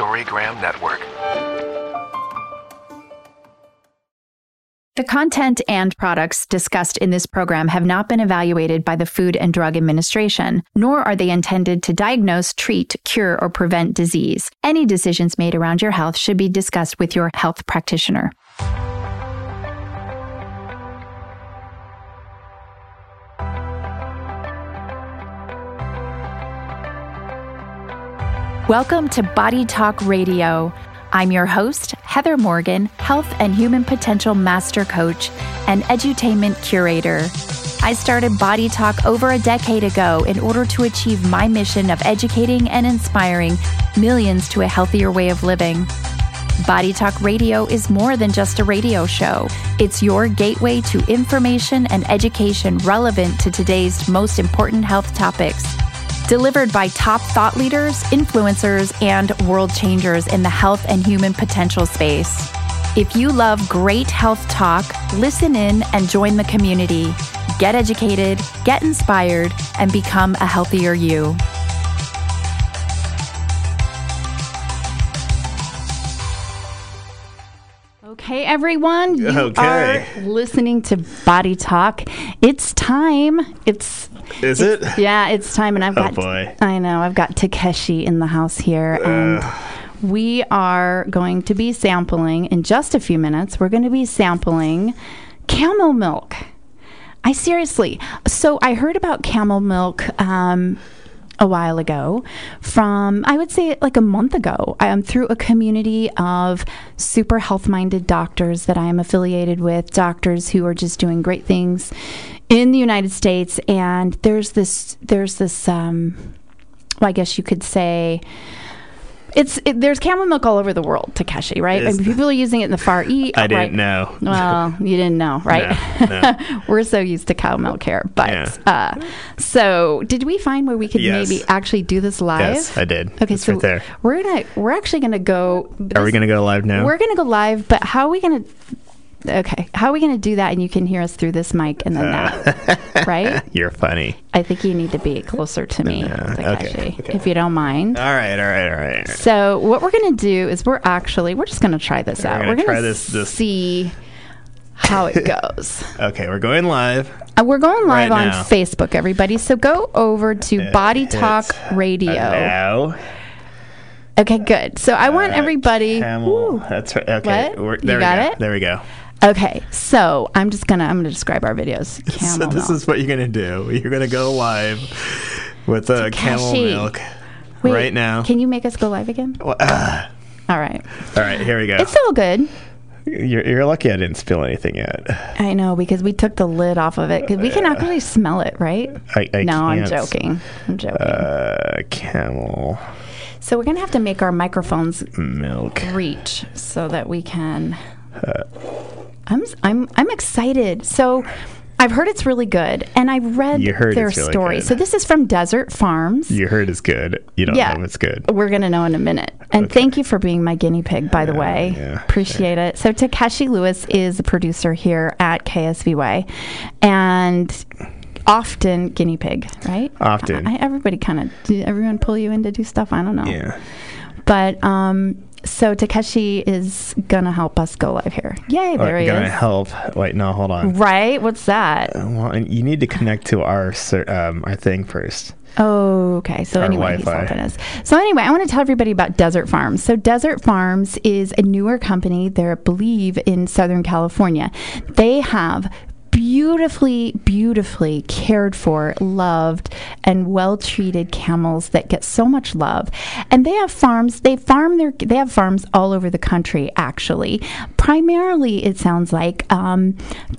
Storygram Network. The content and products discussed in this program have not been evaluated by the Food and Drug Administration, nor are they intended to diagnose, treat, cure, or prevent disease. Any decisions made around your health should be discussed with your health practitioner. Welcome to Body Talk Radio. I'm your host, Heather Morgan, Health and Human Potential Master Coach and Edutainment Curator. I started Body Talk over a decade ago in order to achieve my mission of educating and inspiring millions to a healthier way of living. Body Talk Radio is more than just a radio show. It's your gateway to information and education relevant to today's most important health topics delivered by top thought leaders, influencers, and world changers in the health and human potential space. If you love great health talk, listen in and join the community. Get educated, get inspired, and become a healthier you. Okay, everyone, you Okay. are listening to Body Talk. It's time. It's Is it? yeah, it's time, and I've Oh, got. boy. I know I've got Takeshi in the house here, and we are going to be sampling in just a few minutes. We're going to be sampling camel milk. I seriously. So I heard about camel milk. Um, a while ago from I would say like a month ago um, through a community of super health minded doctors that I am affiliated with doctors who are just doing great things in the United States and there's this there's this um, well, I guess you could say it's it, there's camel milk all over the world, Takeshi, right? People are using it in the Far East. I didn't know. Well, you didn't know, right? No, no. We're so used to cow milk here, but Yeah. uh, so did we find where we could Yes. maybe actually do this live? Yes, I did. Okay, It's so right there. we're gonna we're actually gonna go. Are we to go live now? We're gonna go live, but how are we gonna? Okay, how are we gonna do that? And you can hear us through this mic and then that, right? You're funny. I think you need to be closer to me, Yeah, okay, okay. if you don't mind. All right, all right, all right. all right. So what we're gonna do is we're actually we're just gonna try this We're out. gonna we're gonna try this- this- see how it goes. Okay, we're going live. Uh, we're going live Right on now. Facebook, everybody. So go over to Body Talk Radio. Now. Okay, good. So I want Uh, everybody. Camel. That's right. Okay. What? You we got go. it? There we go. Okay, so I'm just gonna I'm gonna describe our videos. So this milk. is what you're to do. You're to go live with uh, camel milk Wait, right now. Can you make us go live again? Well, ah. All right. all right, here we go. It's all good. You're, you're lucky I didn't spill anything yet. I know because we took the lid off of it because we can actually smell it, right? I, I no, I'm joking. I'm joking. Uh, camel so we're gonna have to make our microphones milk. reach so that we can. I'm I'm I'm excited. So. I've heard it's really good, and I've read You heard their really story. good. So this is from Desert Farms. You heard it's good. You don't Yeah. know it's good. We're gonna know in a minute. And thank you for being my guinea pig, by the way. yeah, Appreciate it. So Takeshi Lewis is the producer here at KSVY, and often guinea pig, right? Often. I, everybody kind of everyone pull you in to do stuff. I don't know. Yeah. But um, so Takeshi is gonna help us go live here. Yay! There Oh, he gonna is. help. Wait, no, hold on. Right? What's that? Well, you need to connect to our um, our thing first. Oh, okay. So Our anyway, he's Wi-Fi. helping us. So anyway, I want to tell everybody about Desert Farms. So Desert Farms is a newer company. They're, I believe, in Southern California. They have beautifully, beautifully cared for, loved, and well treated camels that get so much love. And they have farms. They farm their. They have farms all over the country. Actually, primarily it sounds like um,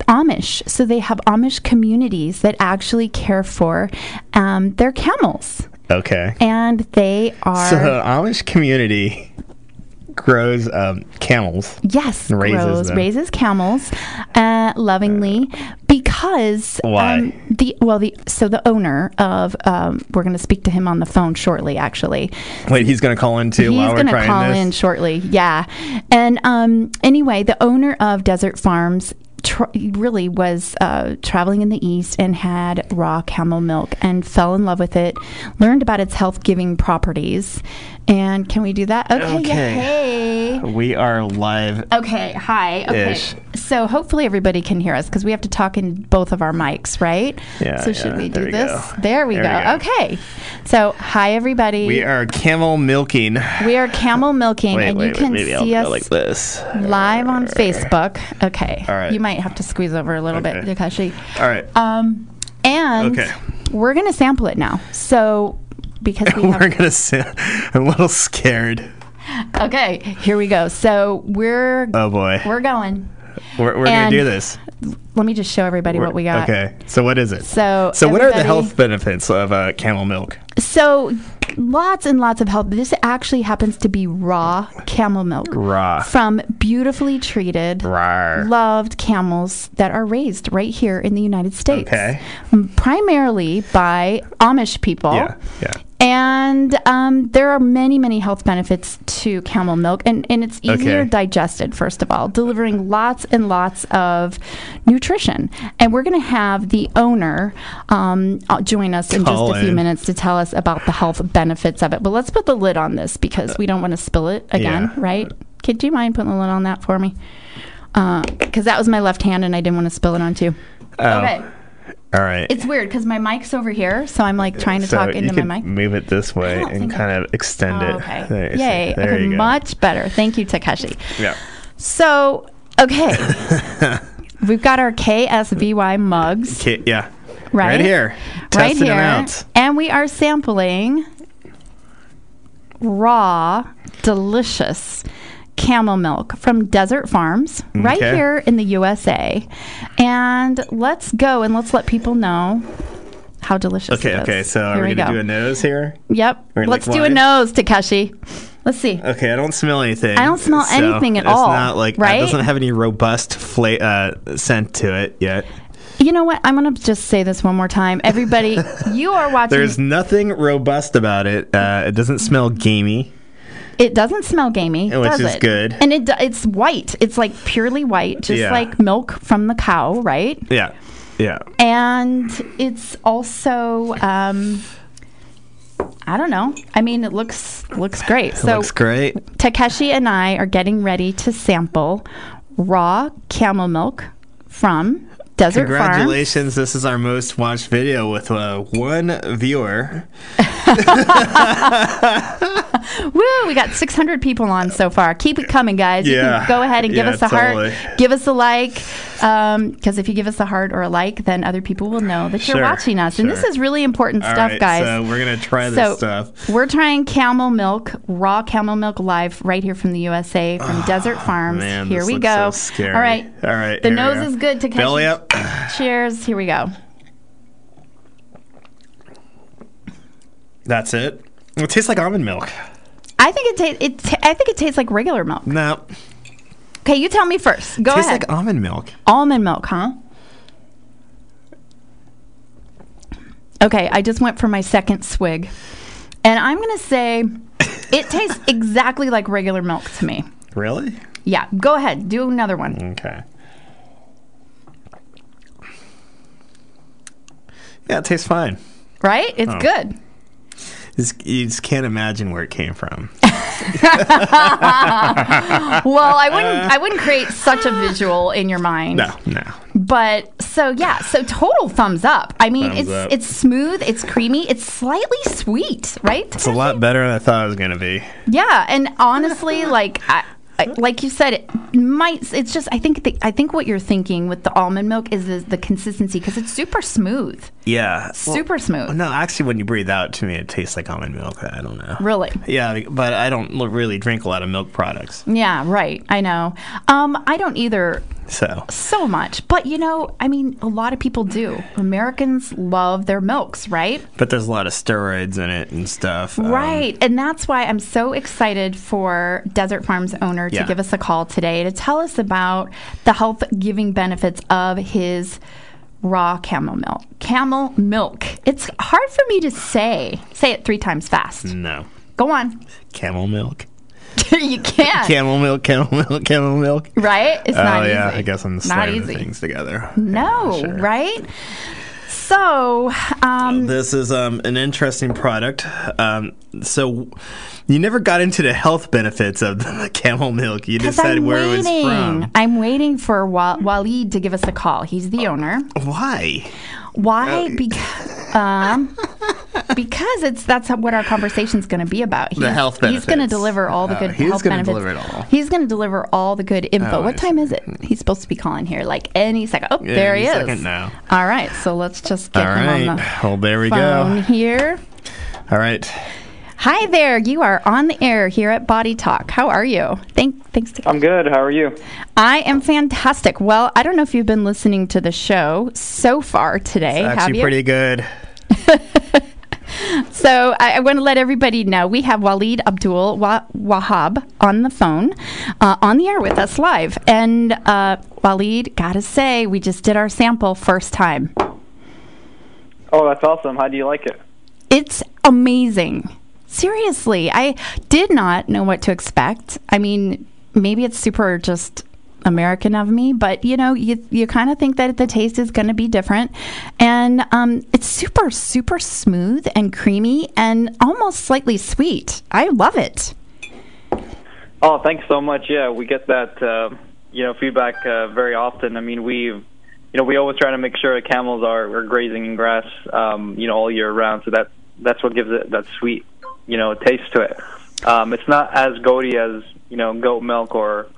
Amish. So they have Amish communities that actually care for um, their camels, Okay. and they are So the Amish community grows um, camels. Yes, raises grows, them. raises camels uh, lovingly because Why? Um, the well the so the owner of um, we're going to speak to him on the phone shortly. Actually, Wait, he's gonna call in too he's while we're going to call this. in shortly. Yeah, and um, anyway, the owner of Desert Farms tr- really was uh, traveling in the East and had raw camel milk and fell in love with it, learned about its health giving properties. And can we do that? Okay. Okay. Hey. We are live. Okay. Hi. Okay. Ish. So hopefully everybody can hear us because we have to talk in both of our mics, right? Yeah, So should yeah. we There do we this? go. There we There go. we go. Okay. So hi everybody. We are camel milking. We are camel milking, Wait, and wait, you wait, can I'll see us like this. live on Facebook. Okay. All right. You might have to squeeze over a little bit, Okay. Takeshi. All right. Um, and Okay. we're gonna sample it now. So because we We're gonna sit. I'm a little scared. okay, here we go. So we're Oh boy. we're going. We're, we're gonna do this. Let me just show everybody what we got. Okay. So what is it? So So what are the health benefits of uh, camel milk? So lots and lots of health. This actually happens to be raw camel milk Raw. from beautifully treated. Rawr. loved camels that are raised right here in the United States. Okay. Primarily by Amish people. Yeah. Yeah. And um, there are many, many health benefits to camel milk, and, and it's easier Okay. digested, first of all, delivering lots and lots of nutrition. And we're going to have the owner um, uh, join us in just a few minutes to tell us about the health benefits of it. But let's put the lid on this because we don't want to spill it again, Yeah. right? Kid, do you mind putting the lid on that for me? Because that was my left hand and I didn't want to spill it onto. Oh. Okay. All right. It's weird because my mic's over here, so I'm like trying to so talk into my mic. move it this way and kind of extend Oh, it. okay. There, Yay. okay, much better. Thank you, Takeshi. Yeah. So, okay. We've got our KSVY mugs, Okay, yeah. right? Right here. Right here. out. And we are sampling raw, delicious camel milk from Desert Farms right Okay. here in the USA. And let's go and let's let people know how delicious Okay, it is. okay. So are Here we, we gonna go. do a nose here? Yep. Let's do a nose, Takeshi. Let's see. Okay, I don't smell anything. I don't smell so anything at it's all, not like right? it doesn't have any robust fla- uh, scent to it yet. You know what? I'm going to just say this one more time. Everybody, you are watching. There's nothing robust about it. Uh, it doesn't smell gamey. It doesn't smell gamey, Which does is it? good. And it it's white. It's like purely white, just Yeah. like milk from the cow, right? Yeah, yeah. And it's also, um, I don't know. I mean, it looks looks great. It so looks great. Takeshi and I are getting ready to sample raw camel milk from Desert Farm. Congratulations! This is our most watched video with uh, one viewer. Woo! We got 600 people on so far. Keep it coming, guys. You Yeah. can go ahead and give Yeah, us a totally. heart, give us a like, Um, because if you give us a heart or a like, then other people will know that you're Sure, watching us. And this is really important All stuff, right, guys. So we're gonna try this So, stuff. We're trying camel milk, raw camel milk live right here from the USA, from ah, Desert Farms. Man, here we go. so. All right. All right. The nose is good to Belly up. Cheers. Here we go. That's it. It tastes like almond milk. I think it tastes. It ta- I think it tastes like regular milk. No, Okay, you tell me first. Go tastes ahead. Tastes like almond milk. Almond milk, huh? Okay, I just went for my second swig. And I'm going to say it tastes exactly like regular milk to me. Really? Yeah, go ahead. Do another one. Okay. Yeah, it tastes fine. Right? It's Oh. good. It's, you just can't imagine where it came from. Well, I wouldn't I wouldn't create such a visual in your mind. No, no. But so yeah, so total thumbs up. I mean, Thumbs it's up. it's smooth, it's creamy, it's slightly sweet, right? It's a lot better than I thought it was gonna be. Yeah, and honestly, like I, I, like you said, it might. It's just I think the, I think what you're thinking with the almond milk is the, the consistency because it's super smooth, Yeah. super smooth. No, actually, when you breathe out, to me, it tastes like almond milk. I don't know. Really? Yeah, but I don't really drink a lot of milk products. Yeah, right. I know. Um, I don't either So, so much, but you know, I mean, a lot of people do. Americans love their milks, right? but there's a lot of steroids in it and stuff. um, Right. And that's why I'm so excited for Desert Farms owner to Yeah. give us a call today to tell us about the health giving benefits of his raw camel milk. Camel milk. It's hard for me to say. Say it three times fast. No. Go on. Camel milk. you can't. Camel milk, camel milk, camel milk. Right? It's oh not yeah, easy. I guess I'm not easy. things together. No, Yeah, sure. right? So, um, This is um, an interesting product. Um, so you never got into the health benefits of the camel milk. You just said I'm where it was from. I'm waiting for Wa- Waleed to give us a call. He's the owner. Why? Why? Oh. Because, um, because it's that's what our conversation's going to be about. He's, health benefits. He's going to deliver all the good he's health gonna benefits. deliver it all. He's going to deliver all the good info. Oh, what time is it? He's supposed to be calling here like any second. Oh, there he is. second now. All right, so let's just get All him right. on the Well, there we phone go. here. All right. Hi there, you are on the air here at Body Talk. How are you? Thank, thanks to I'm good. How are you? I am fantastic. Well, I don't know if you've been listening to the show so far today. It's have actually you? pretty good. So I, I want to let everybody know we have Waleed Abdul Wa- Wahab on the phone, uh, on the air with us live. And uh, Waleed, gotta say, we just did our sample first time. Oh, that's awesome. How do you like it? It's amazing. Seriously, I did not know what to expect. I mean, maybe it's super just American of me, but you know, you you kind of think that the taste is going to be different, and um, it's super super smooth and creamy and almost slightly sweet. I love it. Oh, thanks so much. Yeah, we get that uh, you know feedback uh, very often. I mean, we you know we always try to make sure the camels are, are grazing in grass um, you know all year round. So that that's what gives it that sweet you know taste to it. Um, it's not as goaty as you know goat milk or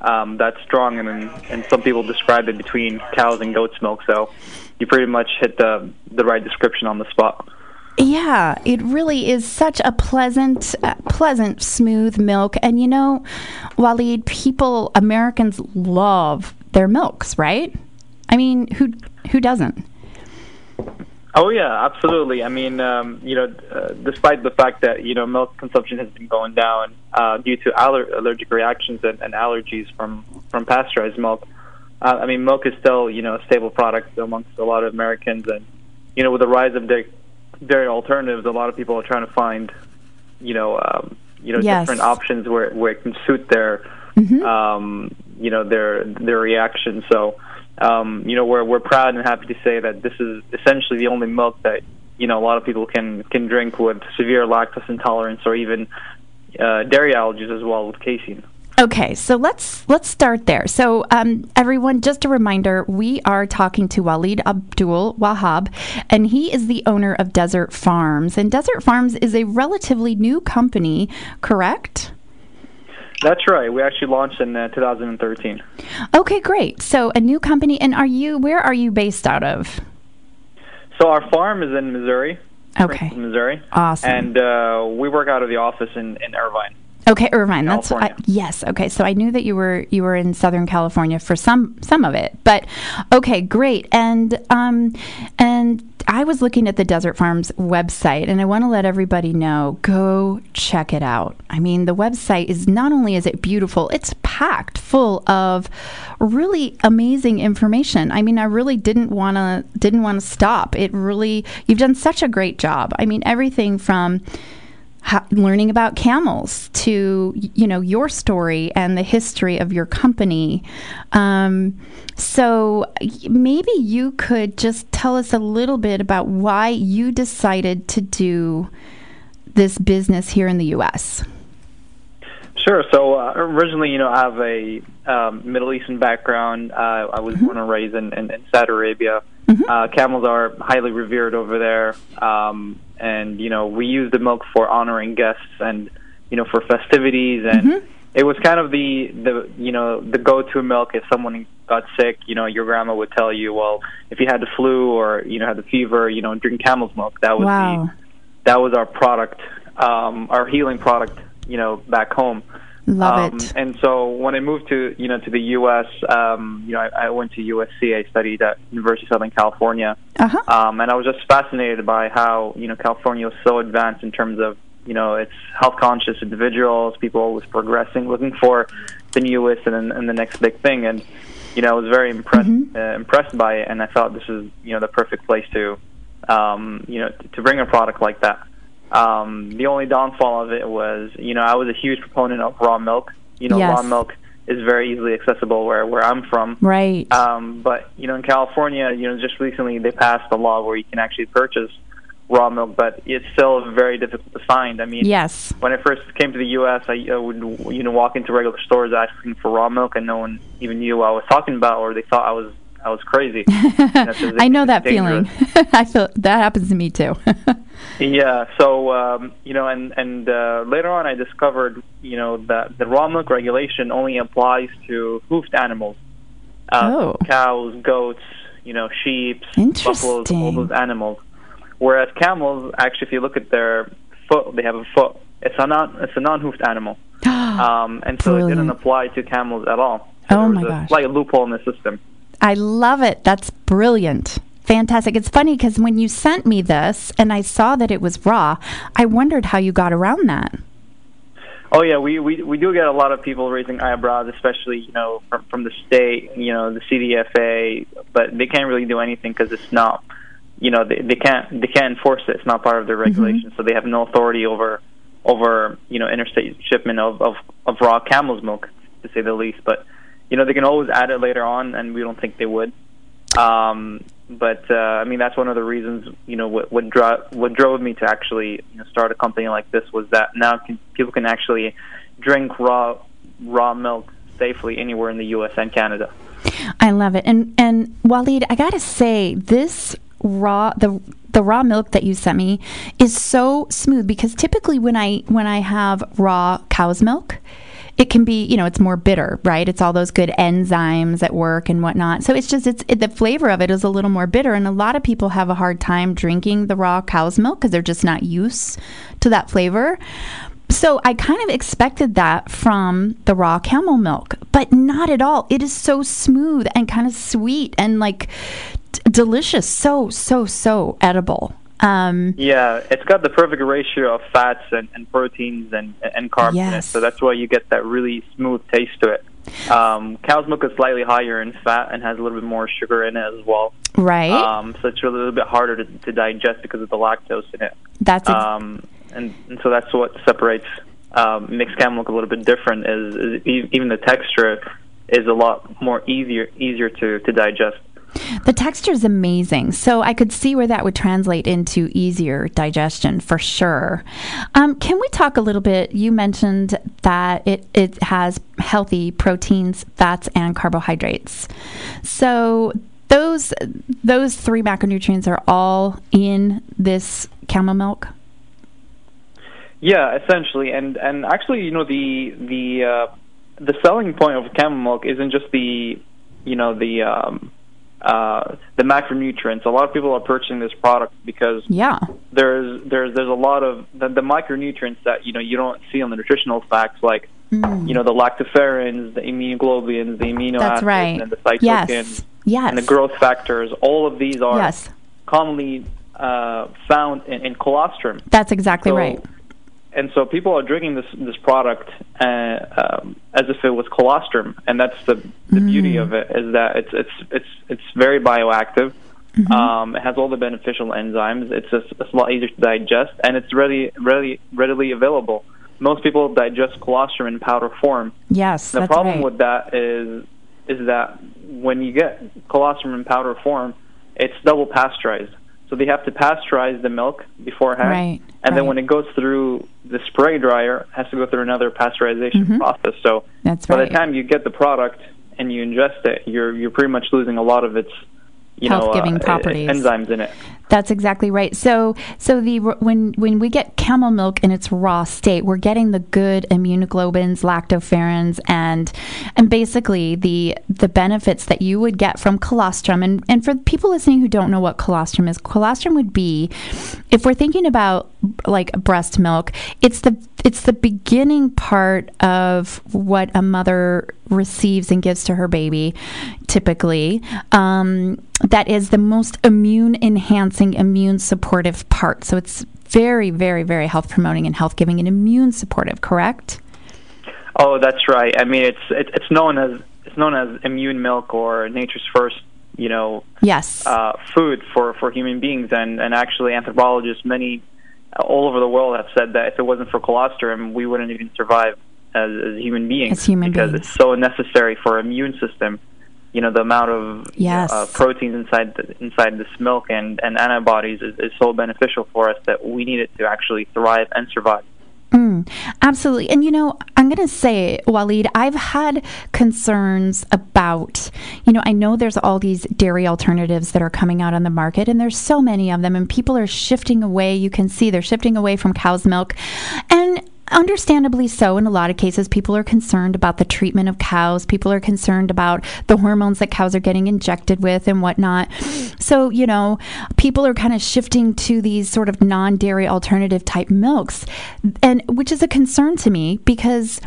um, that strong, and and some people describe it between cows and goat's milk. So you pretty much hit the the right description on the spot. Yeah, it really is such a pleasant, uh, pleasant, smooth milk. And you know, Waleed, people, Americans love their milks, right? I mean, who who doesn't? Oh yeah, absolutely. I mean, um, you know, uh, despite the fact that you know milk consumption has been going down uh, due to aller- allergic reactions and, and allergies from from pasteurized milk, uh, I mean, milk is still you know a stable product amongst a lot of Americans, and you know, with the rise of dairy, dairy alternatives, a lot of people are trying to find, you know, um, you know, Yes. different options where where it can suit their, Mm-hmm. um, you know, their their reaction. So um, you know, we're we're proud and happy to say that this is essentially the only milk that you know a lot of people can can drink with severe lactose intolerance or even uh, dairy allergies as well with casein. Okay, so let's let's start there. So, um, everyone, just a reminder: we are talking to Waleed Abdul Wahab, and he is the owner of Desert Farms. And Desert Farms is a relatively new company, correct? That's right. We actually launched in uh, 2013. Okay, great. So, a new company, and are you? Where are you based out of? So our farm is in Missouri. Okay, Missouri. Awesome. And uh, we work out of the office in, in Irvine. Okay, Irvine. That's I, yes. Okay, so I knew that you were you were in Southern California for some some of it, but okay, great. And um and I was looking at the Desert Farms website, and I want to let everybody know go check it out. I mean, the website is not only is it beautiful, it's packed full of really amazing information. I mean, I really didn't want to didn't want to stop. It really you've done such a great job. I mean, everything from learning about camels to you know your story and the history of your company um, so maybe you could just tell us a little bit about why you decided to do this business here in the us Sure. So uh, originally, you know, I have a um, Middle Eastern background. Uh, I was born and raised in, in, in Saudi Arabia. Uh, camels are highly revered over there, um, and you know, we use the milk for honoring guests and you know for festivities. And it was kind of the the you know the go-to milk if someone got sick. You know, your grandma would tell you, well, if you had the flu or you know had the fever, you know, drink camel's milk. That was wow the that was our product, um, our healing product, you know, back home. Love Um, it And so when I moved to you know to the U.S., um, you know, I, I went to USC. I studied at University of Southern California, uh-huh um, and I was just fascinated by how you know California was so advanced in terms of you know its health conscious individuals, people always progressing, looking for the newest and, and the next big thing. And you know, I was very impressed Mm-hmm. uh, impressed by it, and I thought this is you know the perfect place to um, you know to bring a product like that. Um, the only downfall of it was, you know, I was a huge proponent of raw milk. You know, Yes. raw milk is very easily accessible where where I'm from. Right. Um, but you know, in California, you know, just recently they passed a law where you can actually purchase raw milk, but it's still very difficult to find. I mean, yes. when I first came to the U.S., I uh, would you know walk into regular stores asking for raw milk, and no one even knew what I was talking about, or they thought I was I was crazy. I know that dangerous. feeling. I feel that happens to me too. Yeah. So um, you know, and and uh, later on, I discovered you know that the raw milk regulation only applies to hoofed animals, uh, Oh. cows, goats, you know, sheep, buffaloes, all those animals. Whereas camels, actually, if you look at their foot, they have a foot. It's a non it's a non-hoofed animal, um, and so it didn't apply to camels at all. So Oh there was my a gosh. slight loophole in the system. I love it. That's brilliant. Fantastic. It's funny because when you sent me this and I saw that it was raw, I wondered how you got around that. Oh yeah, we, we we do get a lot of people raising eyebrows, especially you know from from the state, you know the CDFA, but they can't really do anything because it's not, you know they they can't they can't enforce it. It's not part of their mm-hmm. regulations, so they have no authority over over you know interstate shipment of of of raw camel's milk to say the least. But you know they can always add it later on, and we don't think they would. Um, but uh, I mean that's one of the reasons you know what what, dro- what drove me to actually you know start a company like this was that now can, people can actually drink raw raw milk safely anywhere in the U.S. and Canada. I love it. And and Waleed, I gotta say, this raw the the raw milk that you sent me is so smooth because typically when I when I have raw cow's milk, it can be you know it's more bitter, right? It's all those good enzymes at work and whatnot. So it's just it's it, the flavor of it is a little more bitter, and a lot of people have a hard time drinking the raw cow's milk because they're just not used to that flavor. So I kind of expected that from the raw camel milk, but not at all. It is so smooth and kind of sweet and like d- delicious. So so so edible. Um, Yeah, it's got the perfect ratio of fats and, and proteins and and carbs in it, Yes. so that's why you get that really smooth taste to it. Um, cow's milk is slightly higher in fat and has a little bit more sugar in it as well. right. Um, so it's a little bit harder to, to digest because of the lactose in it. That's ex- um, and, and so that's what separates um, mixed camel milk a little bit different. Is, is even the texture is a lot more easier easier to, to digest. The texture is amazing. So I could see where that would translate into easier digestion for sure. Um, can we talk a little bit? You mentioned that it it has healthy proteins, fats, and carbohydrates. So those those three macronutrients are all in this camel milk. Yeah, essentially, and and actually, you know, the the uh, the selling point of camel milk isn't just the you know the um, uh, the macronutrients. A lot of people are purchasing this product because Yeah. there's there's there's a lot of the, the micronutrients that you know you don't see on the nutritional facts like Mm. you know the lactoferrins, the immunoglobulins, the amino That's acids, right. and the cytokines, Yes. Yes. and the growth factors. All of these are Yes. commonly uh, found in, in colostrum. That's exactly So- right. And so people are drinking this this product uh, um, as if it was colostrum, and that's the the Mm. beauty of it is that it's it's it's it's very bioactive. Mm-hmm. Um, it has all the beneficial enzymes. It's just it's a lot easier to digest, and it's ready readily readily available. Most people digest colostrum in powder form. Yes. The problem right. with that is is that when you get colostrum in powder form, it's double pasteurized. So they have to pasteurize the milk beforehand, Right, and then when it goes through the spray dryer, it has to go through another pasteurization process. So Mm-hmm. That's by the time you get the product and you ingest it, you're you're pretty much losing a lot of its you know Health-giving uh, properties. enzymes in it. That's exactly right. So, so the when when we get camel milk in its raw state, we're getting the good immunoglobins lactoferrins, and and basically the the benefits that you would get from colostrum. And and for people listening who don't know what colostrum is, colostrum would be, if we're thinking about like breast milk, it's the it's the beginning part of what a mother receives and gives to her baby, typically. Um, that is the most immune enhancing, immune supportive part. So it's very, very, very health promoting and health giving and immune supportive, correct? Oh, that's right. I mean, it's it, it's known as it's known as immune milk or nature's first, you know, Yes. uh, food for for human beings, and and actually anthropologists, many all over the world have said that if it wasn't for colostrum, we wouldn't even survive as, as human beings As human because beings. it's so necessary for our immune system. You know, the amount of Yes. uh, proteins inside the, inside this milk and, and antibodies is, is so beneficial for us that we need it to actually thrive and survive. Mm, absolutely. And you know, I'm going to say, Waleed, I've had concerns about, you know, I know there's all these dairy alternatives that are coming out on the market, and there's so many of them, and people are shifting away. You can see they're shifting away from cow's milk. And understandably so in a lot of cases people are concerned about the treatment of cows. People are concerned about the hormones that cows are getting injected with and whatnot. So you know people are kind of shifting to these sort of non-dairy alternative type milks. And which is a concern to me because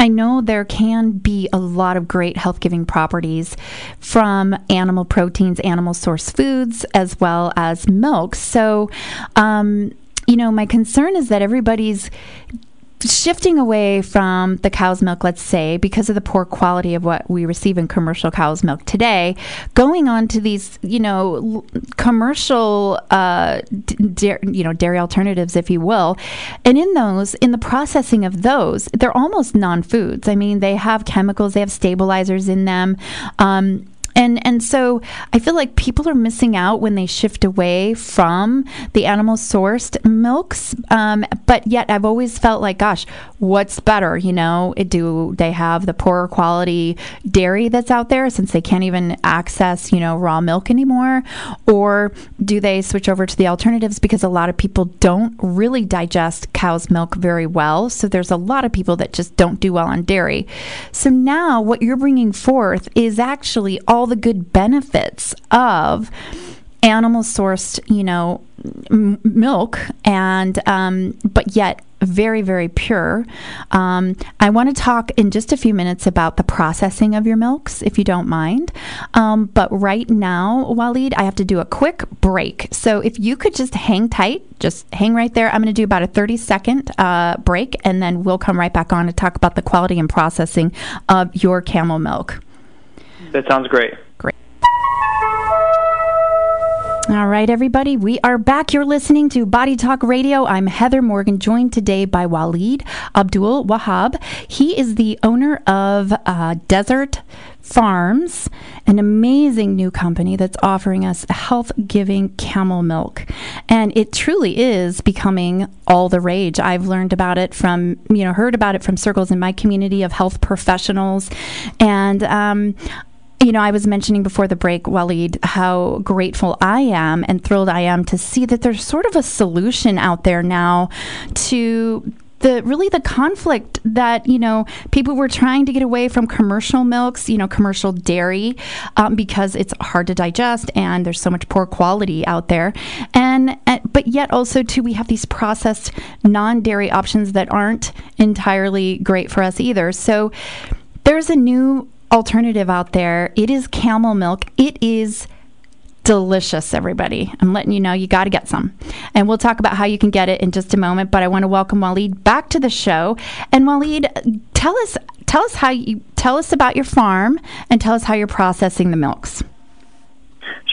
I know there can be a lot of great health giving properties from animal proteins, animal source foods, as well as milk. So, um, you know, my concern is that everybody's shifting away from the cow's milk, let's say, because of the poor quality of what we receive in commercial cow's milk today, going on to these, you know, l- commercial, uh, you know, dairy alternatives, if you will, and in those, in the processing of those, they're almost non-foods. I mean, they have chemicals, they have stabilizers in them. Um, and and so I feel like people are missing out when they shift away from the animal sourced milks. Um, but yet I've always felt like, gosh, what's better? You know, do they have the poorer quality dairy that's out there since they can't even access you know raw milk anymore, or do they switch over to the alternatives because a lot of people don't really digest cow's milk very well. So there's a lot of people that just don't do well on dairy. So now what you're bringing forth is actually all the good benefits of animal sourced, you know, m- milk, and um, but yet very very pure. Um, I want to talk in just a few minutes about the processing of your milks, if you don't mind. Um, but right now, Waleed, I have to do a quick break. So if you could just hang tight, just hang right there. I'm going to do about a 30 second uh, break, and then we'll come right back on to talk about the quality and processing of your camel milk. That sounds great. Great. All right, everybody, we are back. You're listening to Body Talk Radio. I'm Heather Morgan, joined today by Waleed Abdul Wahab. He is the owner of uh, Desert Farms, an amazing new company that's offering us health giving camel milk. And it truly is becoming all the rage. I've learned about it from, you know, heard about it from circles in my community of health professionals. And, um, you know, I was mentioning before the break, Waleed, how grateful I am and thrilled I am to see that there's sort of a solution out there now to the really the conflict that you know people were trying to get away from commercial milks, you know, commercial dairy, um, because it's hard to digest and there's so much poor quality out there, and, and but yet also too we have these processed non-dairy options that aren't entirely great for us either. So there's a new alternative out there. It is camel milk. It is delicious, everybody. I'm letting you know you got to get some. And we'll talk about how you can get it in just a moment. But I want to welcome Waleed back to the show. And Waleed, tell us tell us how you tell us about your farm and tell us how you're processing the milks.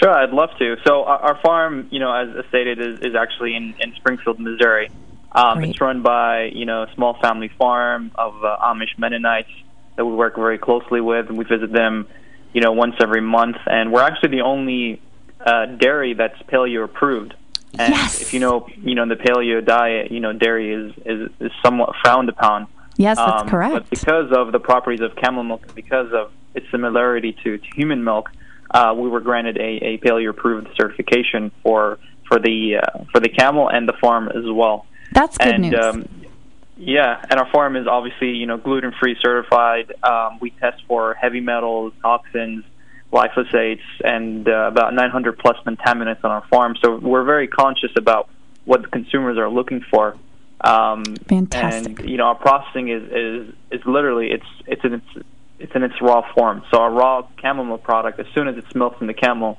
Sure, I'd love to. So our, farm, you know, as stated, is, is actually in, in Springfield, Missouri. Um, it's run by you know a small family farm of uh, Amish Mennonites that we work very closely with, and we visit them, you know, once every month. And we're actually the only uh, dairy that's paleo approved. And Yes. if you know, you know, the paleo diet, you know, dairy is is, is somewhat frowned upon. Yes, that's Um, correct. But because of the properties of camel milk, and because of its similarity to, to human milk, uh, we were granted a, a paleo approved certification for for the uh, for the camel and the farm as well. That's good and news. um, yeah, and our farm is obviously you know gluten free certified. Um, we test for heavy metals, toxins, glyphosates, and uh, about 900 plus contaminants on our farm. So we're very conscious about what the consumers are looking for. Um, Fantastic. And you know, our processing is is is literally it's it's in its it's in its raw form. So our raw camel milk product, as soon as it's milked from the camel,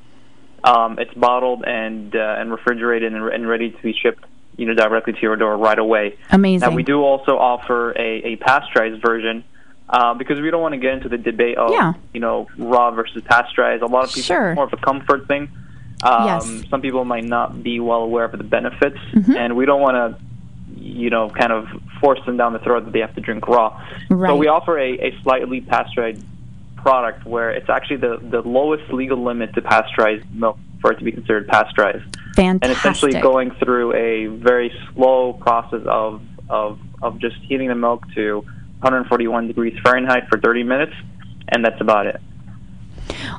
um, it's bottled and uh, and refrigerated and, and ready to be shipped, you know, directly to your door right away. Amazing. Now we do also offer a, a pasteurized version. Uh, because we don't want to get into the debate of Yeah. you know raw versus pasteurized. A lot of people Sure. more of a comfort thing. Um, Yes. Some people might not be well aware of the benefits, Mm-hmm. and we don't want to, you know, kind of force them down the throat that they have to drink raw. Right. So we offer a, a slightly pasteurized product where it's actually the, the lowest legal limit to pasteurized milk for it to be considered pasteurized. And essentially going through a very slow process of, of, of just heating the milk to 141 degrees Fahrenheit for 30 minutes, and that's about it.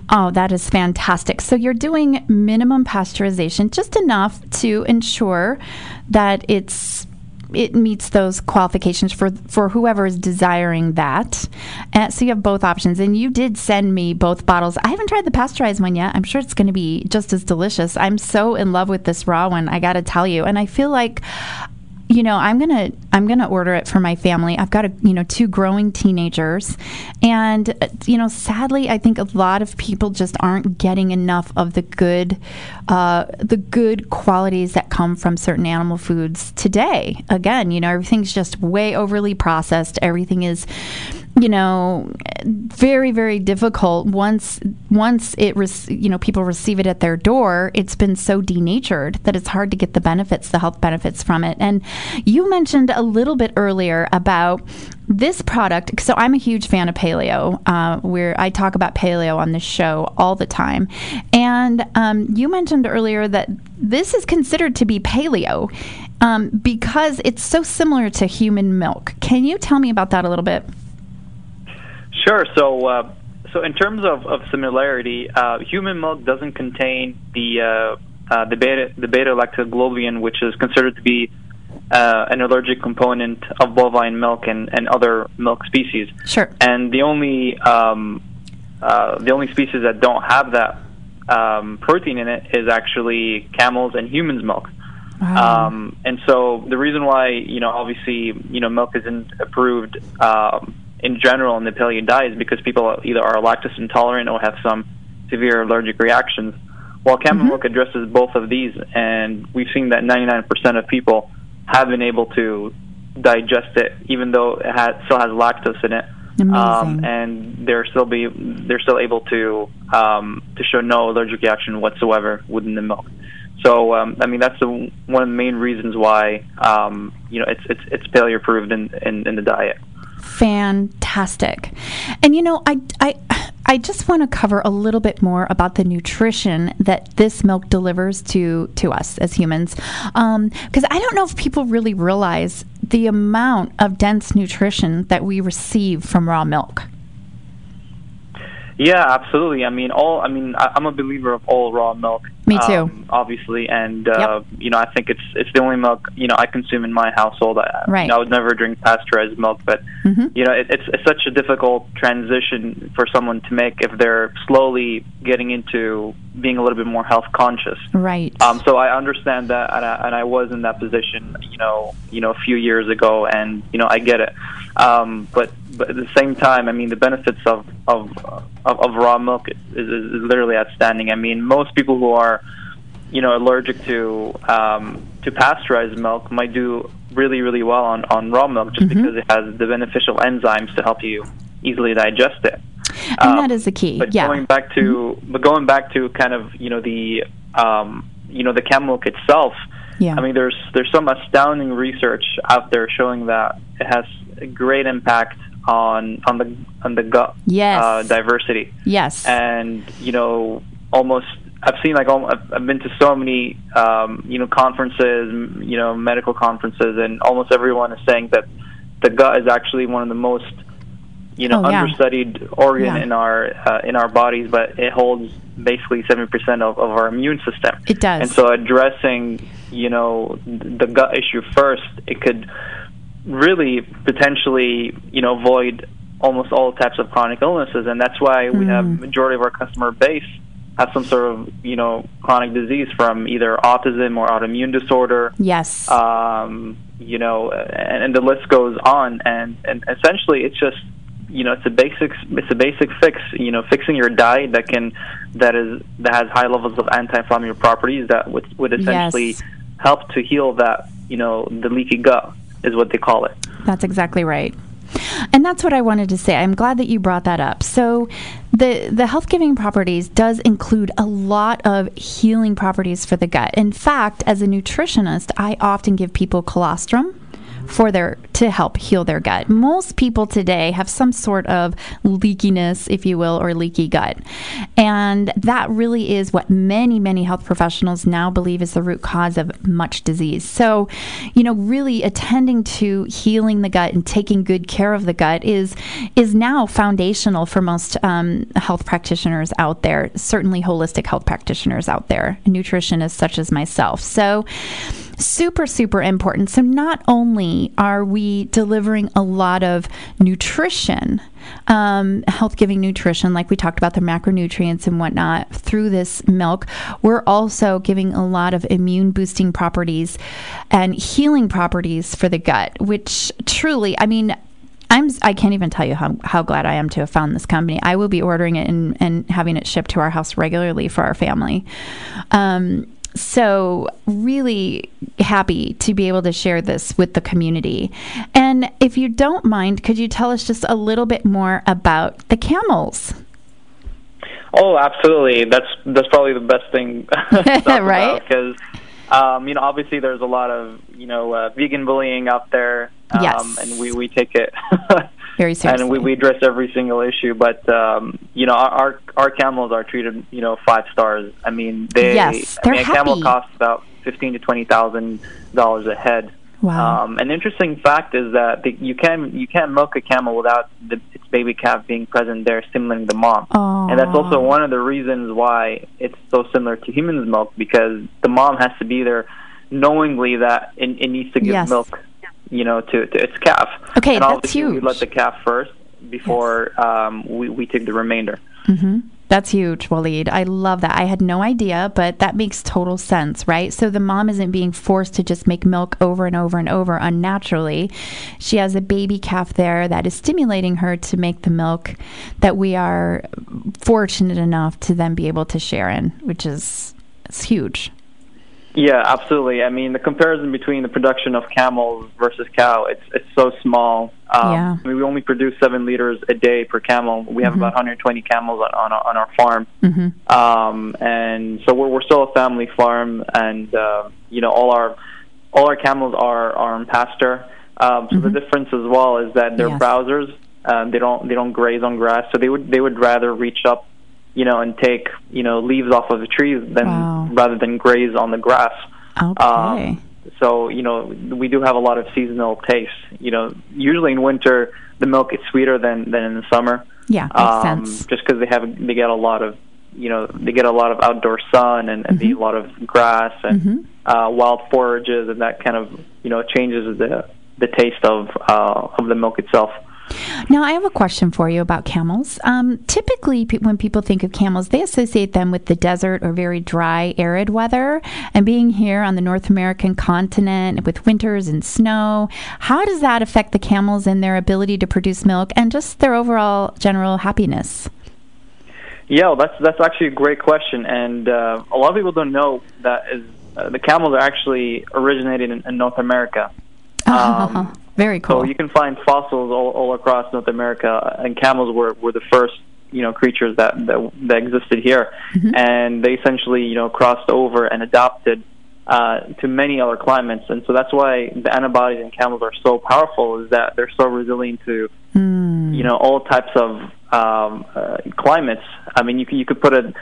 Oh, that is fantastic. So you're doing minimum pasteurization, just enough to ensure that it's it meets those qualifications for for whoever is desiring that. And so you have both options, and you did send me both bottles. I haven't tried the pasteurized one yet. I'm sure it's going to be just as delicious. I'm so in love with this raw one. I got to tell you, and I feel like you know i'm gonna i'm gonna order it for my family. I've got a you know two growing teenagers. And you know sadly i think a lot of people just aren't getting enough of the good uh, the good qualities that come from certain animal foods today. Again you know everything's just way overly processed. Everything is you know very very difficult once once it rec- you know people receive it at their door it's been so denatured that it's hard to get the benefits the health benefits from it. And you mentioned a little bit earlier about this product so i'm a huge fan of paleo uh, where i talk about paleo on this show all the time. And um, you mentioned earlier that this is considered to be paleo um, because it's so similar to human milk. Can you tell me about that a little bit Sure. So, uh, so in terms of, of similarity, uh, human milk doesn't contain the uh, uh, the beta the beta lactoglobulin, which is considered to be uh, an allergic component of bovine milk and, and other milk species. Sure. And the only um, uh, the only species that don't have that um, protein in it is actually camels and humans' milk. Wow. Um, and so the reason why, you know, obviously, you know, milk isn't approved um, in general in the paleo diet is because people either are lactose intolerant or have some severe allergic reactions. While camel milk addresses both of these, and we've seen that 99% of people have been able to digest it, even though it has, still has lactose in it. Um, and they're still be they're still able to um, to show no allergic reaction whatsoever within the milk. So um, I mean that's the, one of the main reasons why um, you know it's it's it's paleo approved in, in in the diet. Fantastic. And you know, I I I just want to cover a little bit more about the nutrition that this milk delivers to to us as humans, um, because I don't know if people really realize the amount of dense nutrition that we receive from raw milk. Yeah, absolutely. I mean, all. I mean, I, I'm a believer of all raw milk. Me too. Um, obviously, and uh, you know, I think it's it's the only milk you know I consume in my household. I, Right. You know, I would never drink pasteurized milk, but Mhm. you know, it, it's it's such a difficult transition for someone to make if they're slowly getting into being a little bit more health conscious. Right. Um, so I understand that, and I, and I was in that position, you know, you know, a few years ago, and you know, I get it. Um, but but at the same time, I mean, the benefits of of of, of raw milk is, is, is literally outstanding. I mean, most people who are, you know, allergic to um, to pasteurized milk might do really really well on on raw milk just because it has the beneficial enzymes to help you easily digest it. and um, that is the key. But yeah. going back to but going back to kind of you know the um, you know the camel milk itself. Yeah. I mean, there's there's some astounding research out there showing that it has a great impact on on the on the gut Yes. uh, diversity, yes. and you know almost I've seen like I've, been to so many um, you know conferences, you know medical conferences, and almost everyone is saying that the gut is actually one of the most you know Oh, yeah. understudied organ Yeah. in our uh, in our bodies, but it holds basically seventy percent of, of our immune system. It does. And so addressing you know the gut issue first, it could really potentially you know avoid almost all types of chronic illnesses, and that's why we have Mm. majority of our customer base have some sort of you know chronic disease from either autism or autoimmune disorder yes. um, you know, and, and the list goes on. And, and essentially, it's just you know, it's a basic it's a basic fix. You know, fixing your diet that can that is that has high levels of anti-inflammatory properties that would would essentially Yes. help to heal that you know the leaky gut is what they call it. That's exactly right. And that's what I wanted to say. I'm glad that you brought that up. So, the the health giving properties does include a lot of healing properties for the gut. In fact, as a nutritionist, I often give people colostrum for their to help heal their gut. Most people today have some sort of leakiness, if you will, or leaky gut. And that really is what many, many health professionals now believe is the root cause of much disease. So, you know, really attending to healing the gut and taking good care of the gut is is now foundational for most um, health practitioners out there, certainly holistic health practitioners out there, nutritionists such as myself. So super, super important. So, not only are we delivering a lot of nutrition, um, health giving nutrition, like we talked about the macronutrients and whatnot, through this milk, we're also giving a lot of immune boosting properties and healing properties for the gut, which truly, I mean, I'm I can't even tell you how, how glad I am to have found this company. I will be ordering it and, and having it shipped to our house regularly for our family. Um, so really happy to be able to share this with the community. And if you don't mind, could you tell us just a little bit more about the camels? Oh, absolutely. That's that's probably the best thing, right? Because um, you know, obviously, there's a lot of you know uh, vegan bullying out there, um, yes. and we we take it very seriously, and we, we address every single issue. But um, you know, our our camels are treated you know five stars. I mean, they yes, they're I mean, happy. a camel costs about fifteen to twenty thousand dollars a head. Wow. Um, an interesting fact is that the, you can you can't milk a camel without the, its baby calf being present there, stimulating the mom, Aww. and that's also one of the reasons why it's so similar to humans' milk because the mom has to be there, knowingly that it, it needs to give yes. milk, you know, to, to its calf. Okay, and that's huge. We let the calf first before yes. um, we we take the remainder. Mm-hmm. That's huge, Waleed. I love that. I had no idea, but that makes total sense, right? So the mom isn't being forced to just make milk over and over and over unnaturally. She has a baby calf there that is stimulating her to make the milk that we are fortunate enough to then be able to share in, which is it's huge. Yeah, absolutely. I mean, the comparison between the production of camels versus cow, it's it's so small. Um, yeah. I mean, we only produce seven liters a day per camel. We have mm-hmm. about 120 camels on on our, on our farm, mm-hmm. um, and so we're we're still a family farm, and uh, you know all our all our camels are are on pasture. Um, so mm-hmm. the difference as well is that they're yes. browsers. Um, they don't they don't graze on grass, so they would they would rather reach up you know, and take you know leaves off of the trees than wow. rather than graze on the grass. Okay. Um, so you know, we do have a lot of seasonal tastes. You know, usually in winter the milk is sweeter than than in the summer. Yeah, makes um, sense. Just because they have they get a lot of you know they get a lot of outdoor sun and, and mm-hmm. they eat a lot of grass and mm-hmm. uh, wild forages and that kind of you know changes the the taste of uh, of the milk itself. Now, I have a question for you about camels. Um, typically, pe- when people think of camels, they associate them with the desert or very dry, arid weather. And being here on the North American continent with winters and snow, how does that affect the camels and their ability to produce milk and just their overall general happiness? Yeah, well, that's that's actually a great question, and uh, a lot of people don't know that is uh, the camels are actually originated in, in North America. Um, very cool. So you can find fossils all, all across North America, and camels were, were the first you know creatures that that, that existed here, mm-hmm. and they essentially you know crossed over and adapted uh, to many other climates, and so that's why the antibodies in camels are so powerful. Is that they're so resilient to mm. you know all types of um, uh, climates. I mean, you could you could put a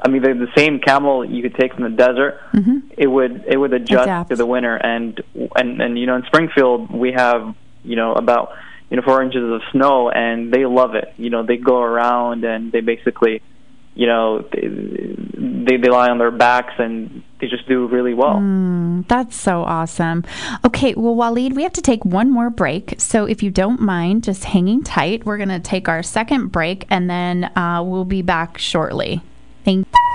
I mean, the, the same camel you could take from the desert, mm-hmm. it would it would adjust Adapt. to the winter, and and and you know in Springfield we have you know about you know four inches of snow, and they love it. You know they go around and they basically, you know, they they, they lie on their backs and they just do really well. Mm, that's so awesome. Okay, well, Waleed, we have to take one more break. So if you don't mind just hanging tight, we're going to take our second break and then uh, we'll be back shortly. Thank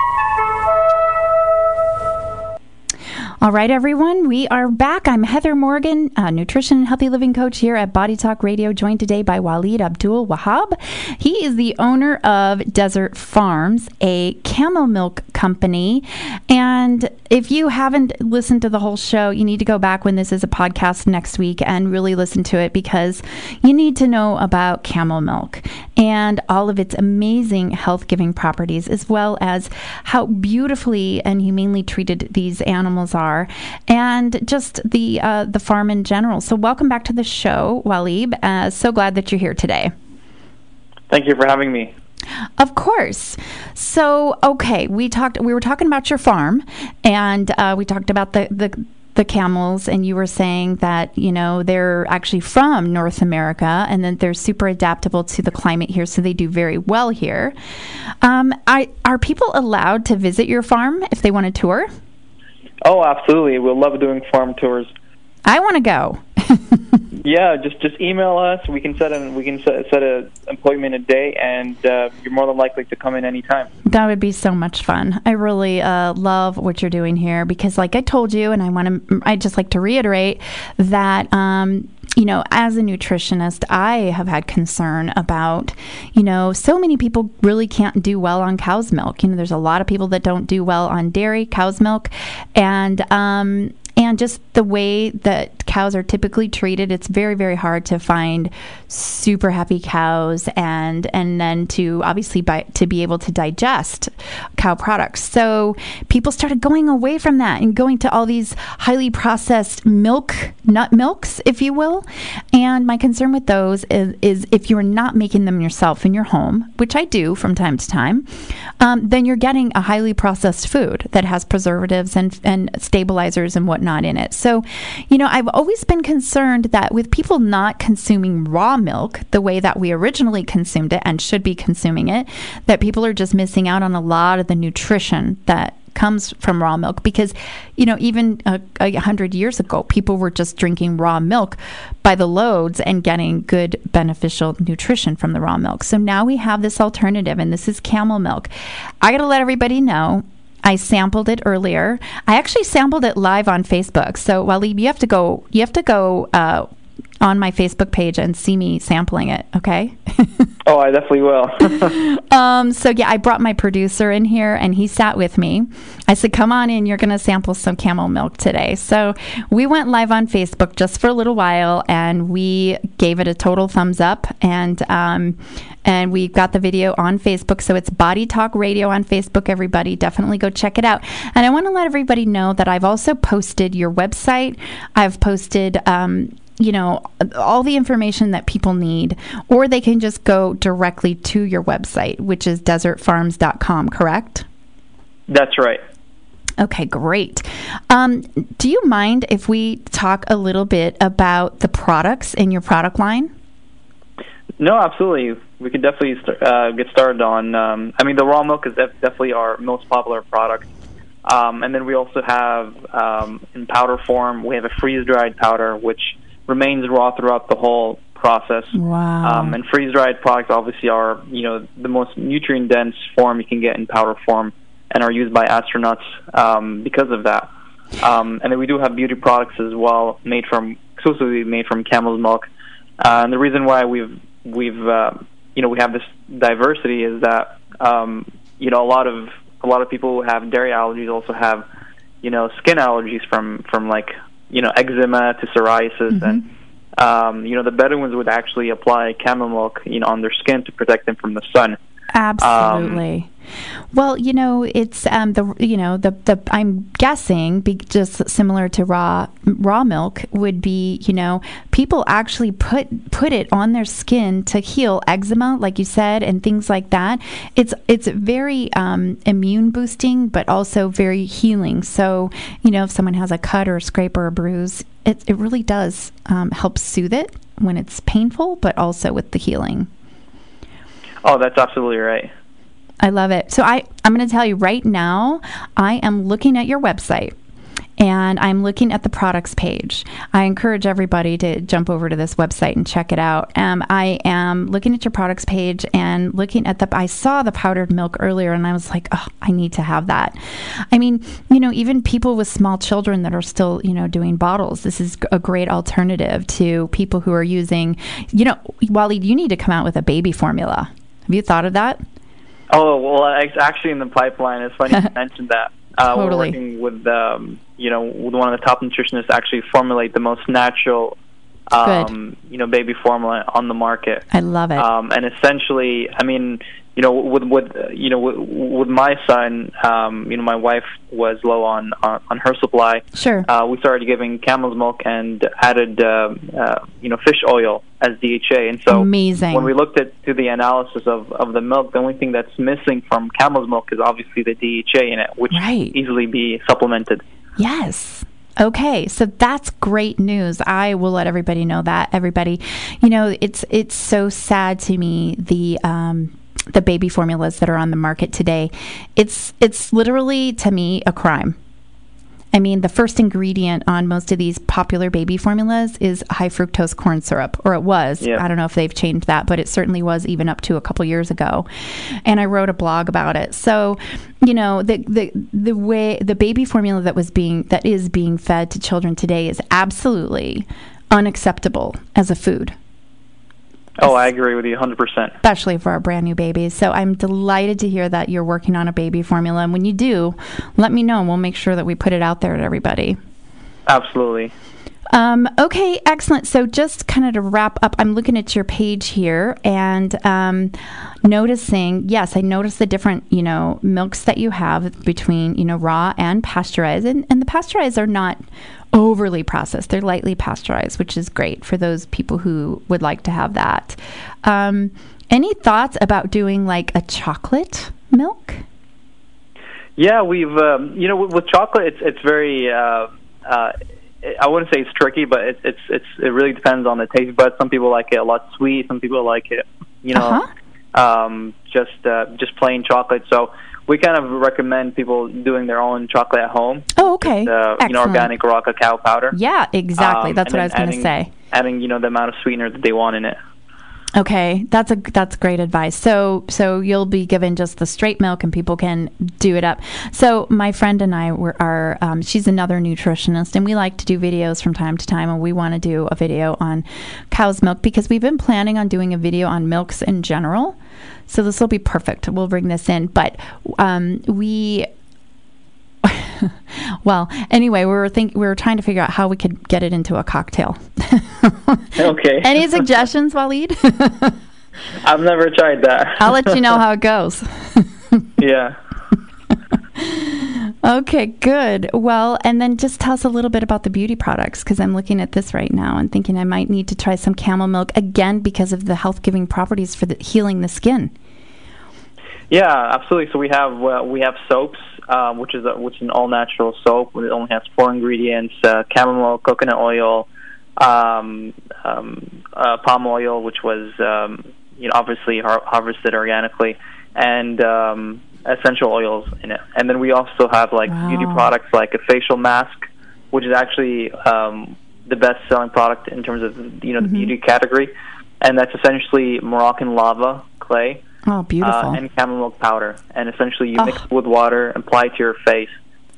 All right, everyone, we are back. I'm Heather Morgan, nutrition and healthy living coach here at Body Talk Radio, joined today by Waleed Abdul Wahab. He is the owner of Desert Farms, a camel milk company. And if you haven't listened to the whole show, you need to go back when this is a podcast next week and really listen to it because you need to know about camel milk. and all of its amazing health giving properties, as well as how beautifully and humanely treated these animals are, and just the uh, the farm in general. So, welcome back to the show, Waleed. Uh, so glad that you're here today. Thank you for having me. Of course. So, okay, we talked. We were talking about your farm, and uh, we talked about the the the camels and you were saying that you know they're actually from North America and that they're super adaptable to the climate here so they do very well here um, I, are people allowed to visit your farm if they want a tour oh absolutely we love doing farm tours I want to go yeah, just just email us. We can set an we can set, set a appointment a day, and uh, you're more than likely to come in anytime. That would be so much fun. I really uh, love what you're doing here because, like I told you, and I want to, I just like to reiterate that. Um, you know, as a nutritionist, I have had concern about, you know, so many people really can't do well on cow's milk. You know, there's a lot of people that don't do well on dairy, cow's milk, and um, and just the way that cows are typically treated it's very very hard to find super happy cows and and then to obviously by, to be able to digest cow products so people started going away from that and going to all these highly processed milk nut milks if you will and my concern with those is, is if you're not making them yourself in your home which i do from time to time um, then you're getting a highly processed food that has preservatives and, and stabilizers and whatnot in it. So, you know, I've always been concerned that with people not consuming raw milk the way that we originally consumed it and should be consuming it, that people are just missing out on a lot of the nutrition that comes from raw milk because you know even a, hundred years ago people were just drinking raw milk by the loads and getting good beneficial nutrition from the raw milk so now we have this alternative and this is camel milk i got to let everybody know I sampled it earlier. I actually sampled it live on Facebook. So Waleed, you have to go. You have to go uh, on my Facebook page and see me sampling it. Okay. oh, I definitely will. um, so yeah, I brought my producer in here, and he sat with me. I said, "Come on in. You're going to sample some camel milk today." So we went live on Facebook just for a little while, and we gave it a total thumbs up. And um, and we got the video on Facebook. So it's Body Talk Radio on Facebook, everybody. Definitely go check it out. And I want to let everybody know that I've also posted your website. I've posted, um, you know, all the information that people need, or they can just go directly to your website, which is desertfarms.com, correct? That's right. Okay, great. Um, do you mind if we talk a little bit about the products in your product line? No, absolutely. We could definitely st- uh, get started on. Um, I mean, the raw milk is def- definitely our most popular product. Um, and then we also have um, in powder form, we have a freeze dried powder, which remains raw throughout the whole process. Wow. Um, and freeze dried products obviously are, you know, the most nutrient dense form you can get in powder form and are used by astronauts um, because of that. Um, and then we do have beauty products as well, made from exclusively made from camel's milk. Uh, and the reason why we've we've uh, you know we have this diversity is that um, you know a lot of a lot of people who have dairy allergies also have you know skin allergies from from like you know eczema to psoriasis mm-hmm. and um, you know the Bedouins would actually apply camel milk you know on their skin to protect them from the sun. Absolutely. Um, well, you know, it's um, the you know the the I'm guessing be just similar to raw raw milk would be you know people actually put put it on their skin to heal eczema, like you said, and things like that. It's it's very um, immune boosting, but also very healing. So you know, if someone has a cut or a scrape or a bruise, it it really does um, help soothe it when it's painful, but also with the healing. Oh, that's absolutely right. I love it. So I I'm going to tell you right now, I am looking at your website and I'm looking at the products page. I encourage everybody to jump over to this website and check it out. Um, I am looking at your products page and looking at the. I saw the powdered milk earlier, and I was like, oh, I need to have that. I mean, you know, even people with small children that are still, you know, doing bottles. This is a great alternative to people who are using. You know, Wally, you need to come out with a baby formula. Have you thought of that? Oh well, it's actually in the pipeline. It's funny you mentioned that. Uh, totally. We're working with um, you know with one of the top nutritionists to actually formulate the most natural um, you know, baby formula on the market. I love it. Um, and essentially, I mean, you know, with with you know with, with my son, um, you know, my wife was low on on, on her supply. Sure. Uh, we started giving camel's milk and added, uh, uh, you know, fish oil as DHA. And so, Amazing. when we looked at to the analysis of of the milk, the only thing that's missing from camel's milk is obviously the DHA in it, which Right. easily be supplemented. Yes. Okay, so that's great news. I will let everybody know that. Everybody, you know, it's it's so sad to me the um, the baby formulas that are on the market today. It's it's literally to me a crime. I mean, the first ingredient on most of these popular baby formulas is high fructose corn syrup, or it was. Yeah. I don't know if they've changed that, but it certainly was even up to a couple years ago. And I wrote a blog about it. So, you know, the the the way the baby formula that was being that is being fed to children today is absolutely unacceptable as a food Oh, I agree with you 100%. especially for our brand new babies. So I'm delighted to hear that you're working on a baby formula. And when you do, let me know and we'll make sure that we put it out there to everybody. Absolutely. Um, okay, excellent. So just kind of to wrap up, I'm looking at your page here and um, noticing, yes, I noticed the different, you know, milks that you have between, you know, raw and pasteurized. And, and the pasteurized are not overly processed. They're lightly pasteurized, which is great for those people who would like to have that. Um, any thoughts about doing like a chocolate milk? Yeah, we've um, you know with, with chocolate, it's it's very. Uh, uh, I wouldn't say it's tricky, but it's it's it's it really depends on the taste buds. Some people like it a lot sweet. Some people like it, you know, Uh-huh. um, just uh, just plain chocolate. So we kind of recommend people doing their own chocolate at home. Oh, okay. Uh, you know, organic raw cacao powder. Yeah, exactly. Um, That's what I was going to say. Adding you know the amount of sweetener that they want in it. Okay, that's a that's great advice. So so you'll be given just the straight milk, and people can do it up. So my friend and I were are um, she's another nutritionist, and we like to do videos from time to time, and we want to do a video on cow's milk because we've been planning on doing a video on milks in general. So this will be perfect. We'll bring this in, but um, we well, anyway, we were think we were trying to figure out how we could get it into a cocktail. Okay. Any suggestions, Waleed? I've never tried that. I'll let you know how it goes. yeah. Okay, good. Well, and then just tell us a little bit about the beauty products because I'm looking at this right now and thinking I might need to try some camel milk again because of the health giving properties for the healing the skin. Yeah, absolutely. So we have uh, we have soaps, um, which is a, which is an all natural soap. It only has four ingredients: uh, camel milk, coconut oil, um, um, uh, palm oil, which was um, you know obviously har- harvested organically, and um, essential oils in it. And then we also have like beauty products like a facial mask, which is actually um, the best selling product in terms of you know the beauty category, and that's essentially Moroccan lava clay Oh, beautiful. uh, and camel milk powder, and essentially you Oh. mix it with water, apply it to your face,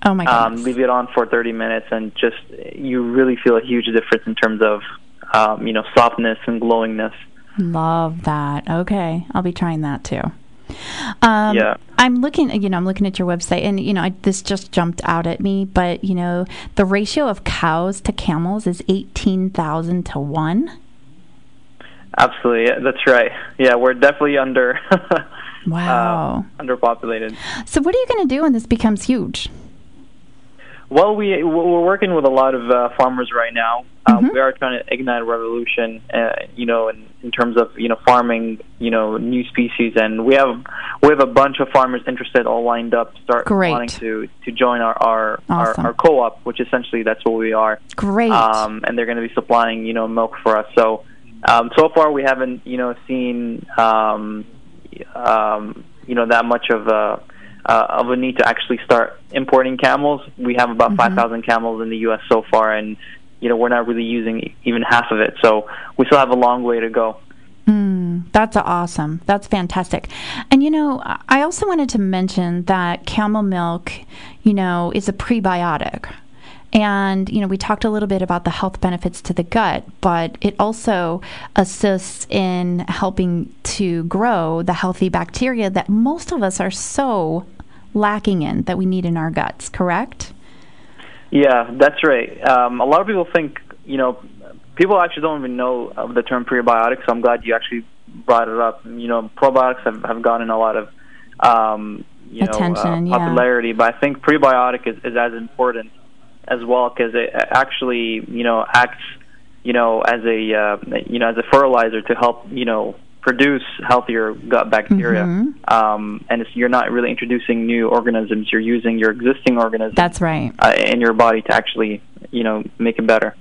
oh my goodness. um, leave it on for 30 minutes, and just you really feel a huge difference in terms of um, you know softness and glowingness. Love that. Okay, I'll be trying that too. Um, Yeah. I'm looking, you know, I'm looking at your website, and you know, I, this just jumped out at me. But you know, the ratio of cows to camels is eighteen thousand to one. Absolutely, that's right. Yeah, we're definitely under Wow. uh, underpopulated. so, what are you going to do when this becomes huge? Well, we we're working with a lot of uh, farmers right now. Um, Mhm. We are trying to ignite a revolution, uh, you know, in, in terms of you know farming, you know, new species, and we have we have a bunch of farmers interested, all lined up, start Great. wanting to to join our our, Awesome. our our co-op, which essentially that's what we are. Great. Um, and they're going to be supplying you know milk for us. So um, so far we haven't you know seen um, um, you know that much of a uh, of a need to actually start importing camels. We have about Mhm. 5,000 camels in the U.S. so far, and you know we're not really using even half of it. So we still have a long way to go. Mm, that's awesome. That's fantastic. And you know, I also wanted to mention that camel milk, you know, is a prebiotic. And, you know, we talked a little bit about the health benefits to the gut, but it also assists in helping to grow the healthy bacteria that most of us are so lacking in that we need in our guts, correct? Yeah, that's right. Um, a lot of people think, you know, people actually don't even know of the term prebiotics. So I'm glad you actually brought it up. You know, probiotics have, have gotten a lot of um, you Attention, know uh, popularity, yeah. but I think prebiotic is, is as important as well because it actually you know acts you know as a uh, you know as a fertilizer to help you know produce healthier gut bacteria. Mm-hmm. Um, and you're not really introducing new organisms. You're using your existing organisms. That's right. Uh, in your body to actually, you know, make it better.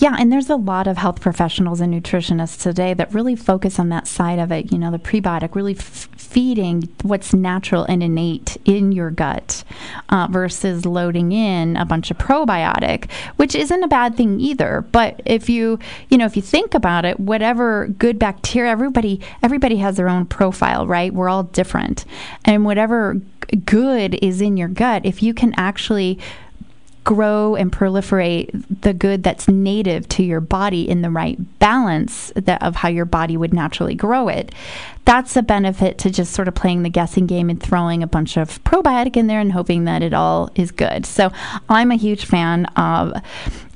Yeah, and there's a lot of health professionals and nutritionists today that really focus on that side of it. You know, the prebiotic, really f- feeding what's natural and innate in your gut uh, versus loading in a bunch of probiotic, which isn't a bad thing either. But if you, you know, if you think about it, whatever good bacteria, everybody, everybody has their own profile, right? We're all different, and whatever good is in your gut, if you can actually grow and proliferate the good that's native to your body in the right balance that, of how your body would naturally grow it. That's a benefit to just sort of playing the guessing game and throwing a bunch of probiotic in there and hoping that it all is good. So I'm a huge fan of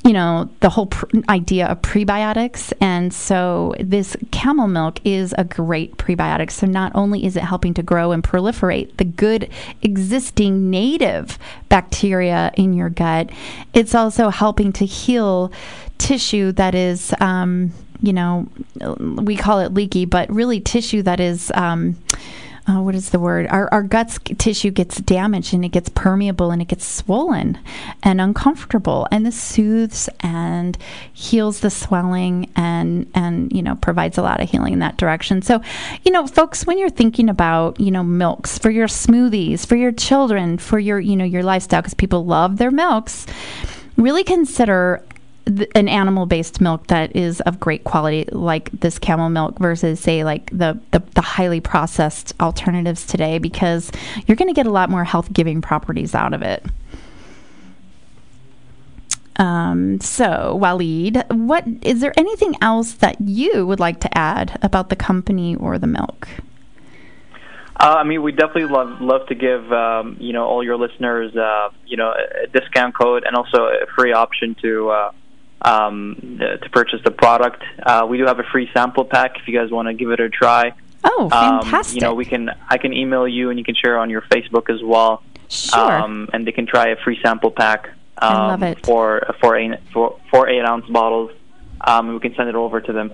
you know, the whole pr- idea of prebiotics. And so this camel milk is a great prebiotic. So not only is it helping to grow and proliferate the good existing native bacteria in your gut, it's also helping to heal tissue that is, um, you know, we call it leaky, but really tissue that is. Um, uh, what is the word? Our, our guts tissue gets damaged and it gets permeable and it gets swollen and uncomfortable. And this soothes and heals the swelling and, and, you know, provides a lot of healing in that direction. So, you know, folks, when you're thinking about, you know, milks for your smoothies, for your children, for your, you know, your lifestyle, because people love their milks, really consider an animal based milk that is of great quality like this camel milk versus say like the the, the highly processed alternatives today because you're going to get a lot more health giving properties out of it um, so Walid, what is there anything else that you would like to add about the company or the milk? Uh, I mean, we definitely love love to give um, you know all your listeners uh, you know a discount code and also a free option to uh, um, to purchase the product. Uh, we do have a free sample pack if you guys want to give it a try. Oh, fantastic! Um, you know, we can I can email you and you can share on your Facebook as well. Sure. Um, and they can try a free sample pack. Um, I love it. For for eight for, for eight ounce bottles. Um, we can send it over to them.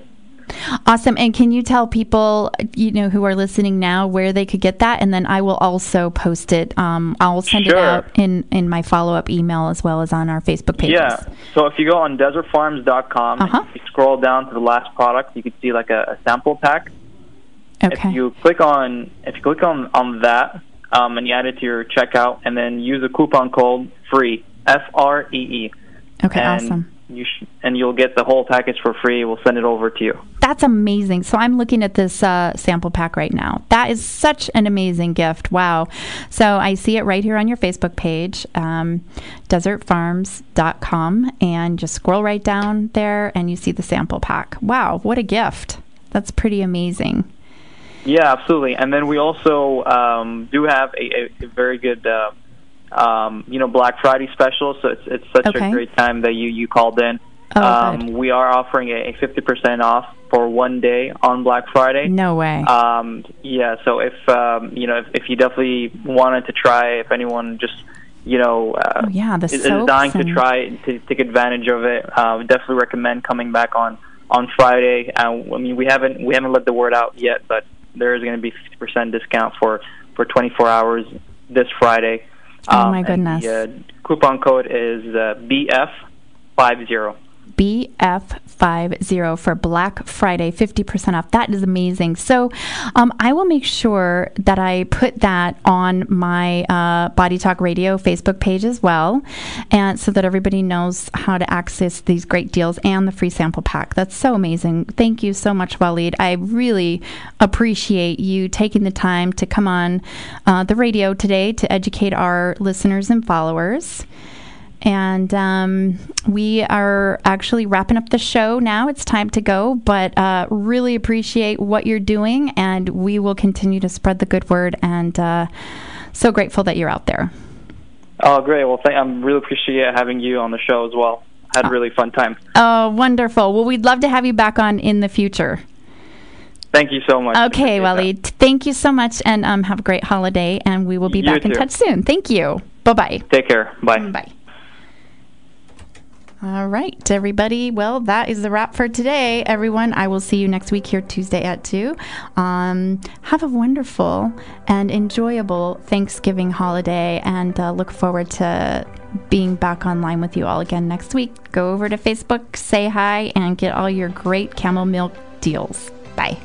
Awesome. And can you tell people, you know, who are listening now where they could get that? And then I will also post it. Um, I'll send sure. it out in, in my follow up email as well as on our Facebook page. Yeah. So if you go on desertfarms.com uh-huh. you scroll down to the last product, you can see like a, a sample pack. Okay. If you click on if you click on on that um, and you add it to your checkout and then use a coupon code free F R E E. Okay. and awesome you sh- and you'll get the whole package for free. We'll send it over to you. That's amazing. So I'm looking at this uh, sample pack right now. That is such an amazing gift. Wow. So I see it right here on your Facebook page, um, desertfarms.com, and just scroll right down there and you see the sample pack. Wow, what a gift. That's pretty amazing. Yeah, absolutely. And then we also um, do have a, a, a very good. Uh, um, you know, Black Friday special. So it's it's such Okay. a great time that you you called in. Oh, um, good. we are offering a fifty percent off for one day on Black Friday. No way. Um, yeah, so if um, you know if, if you definitely wanted to try, if anyone just you know uh, oh, yeah, the is, is dying to try to take advantage of it, uh, we definitely recommend coming back on on Friday. Uh, I mean, we haven't we haven't let the word out yet, but there is going to be fifty percent discount for for twenty four hours this Friday. Oh, Um, my and goodness. The uh, coupon code is uh, BF five zero. BF50 for Black Friday, 50% off. That is amazing. So um, I will make sure that I put that on my uh, Body Talk Radio Facebook page as well, and so that everybody knows how to access these great deals and the free sample pack. That's so amazing. Thank you so much, Waleed. I really appreciate you taking the time to come on uh, the radio today to educate our listeners and followers. And um, we are actually wrapping up the show now. It's time to go, but uh, really appreciate what you're doing, and we will continue to spread the good word. And uh, so grateful that you're out there. Oh, great. Well, th- I'm really appreciate having you on the show as well. had a really fun time. Oh, wonderful. Well, we'd love to have you back on in the future. Thank you so much. Okay, Wally. Thank you so much, and um, have a great holiday. And we will be You back in touch soon. Thank you. Bye bye. Take care. Bye. Bye. All right, everybody. Well, that is the wrap for today, everyone. I will see you next week here Tuesday at 2. Um, have a wonderful and enjoyable Thanksgiving holiday and uh, look forward to being back online with you all again next week. Go over to Facebook, say hi, and get all your great camel milk deals. Bye.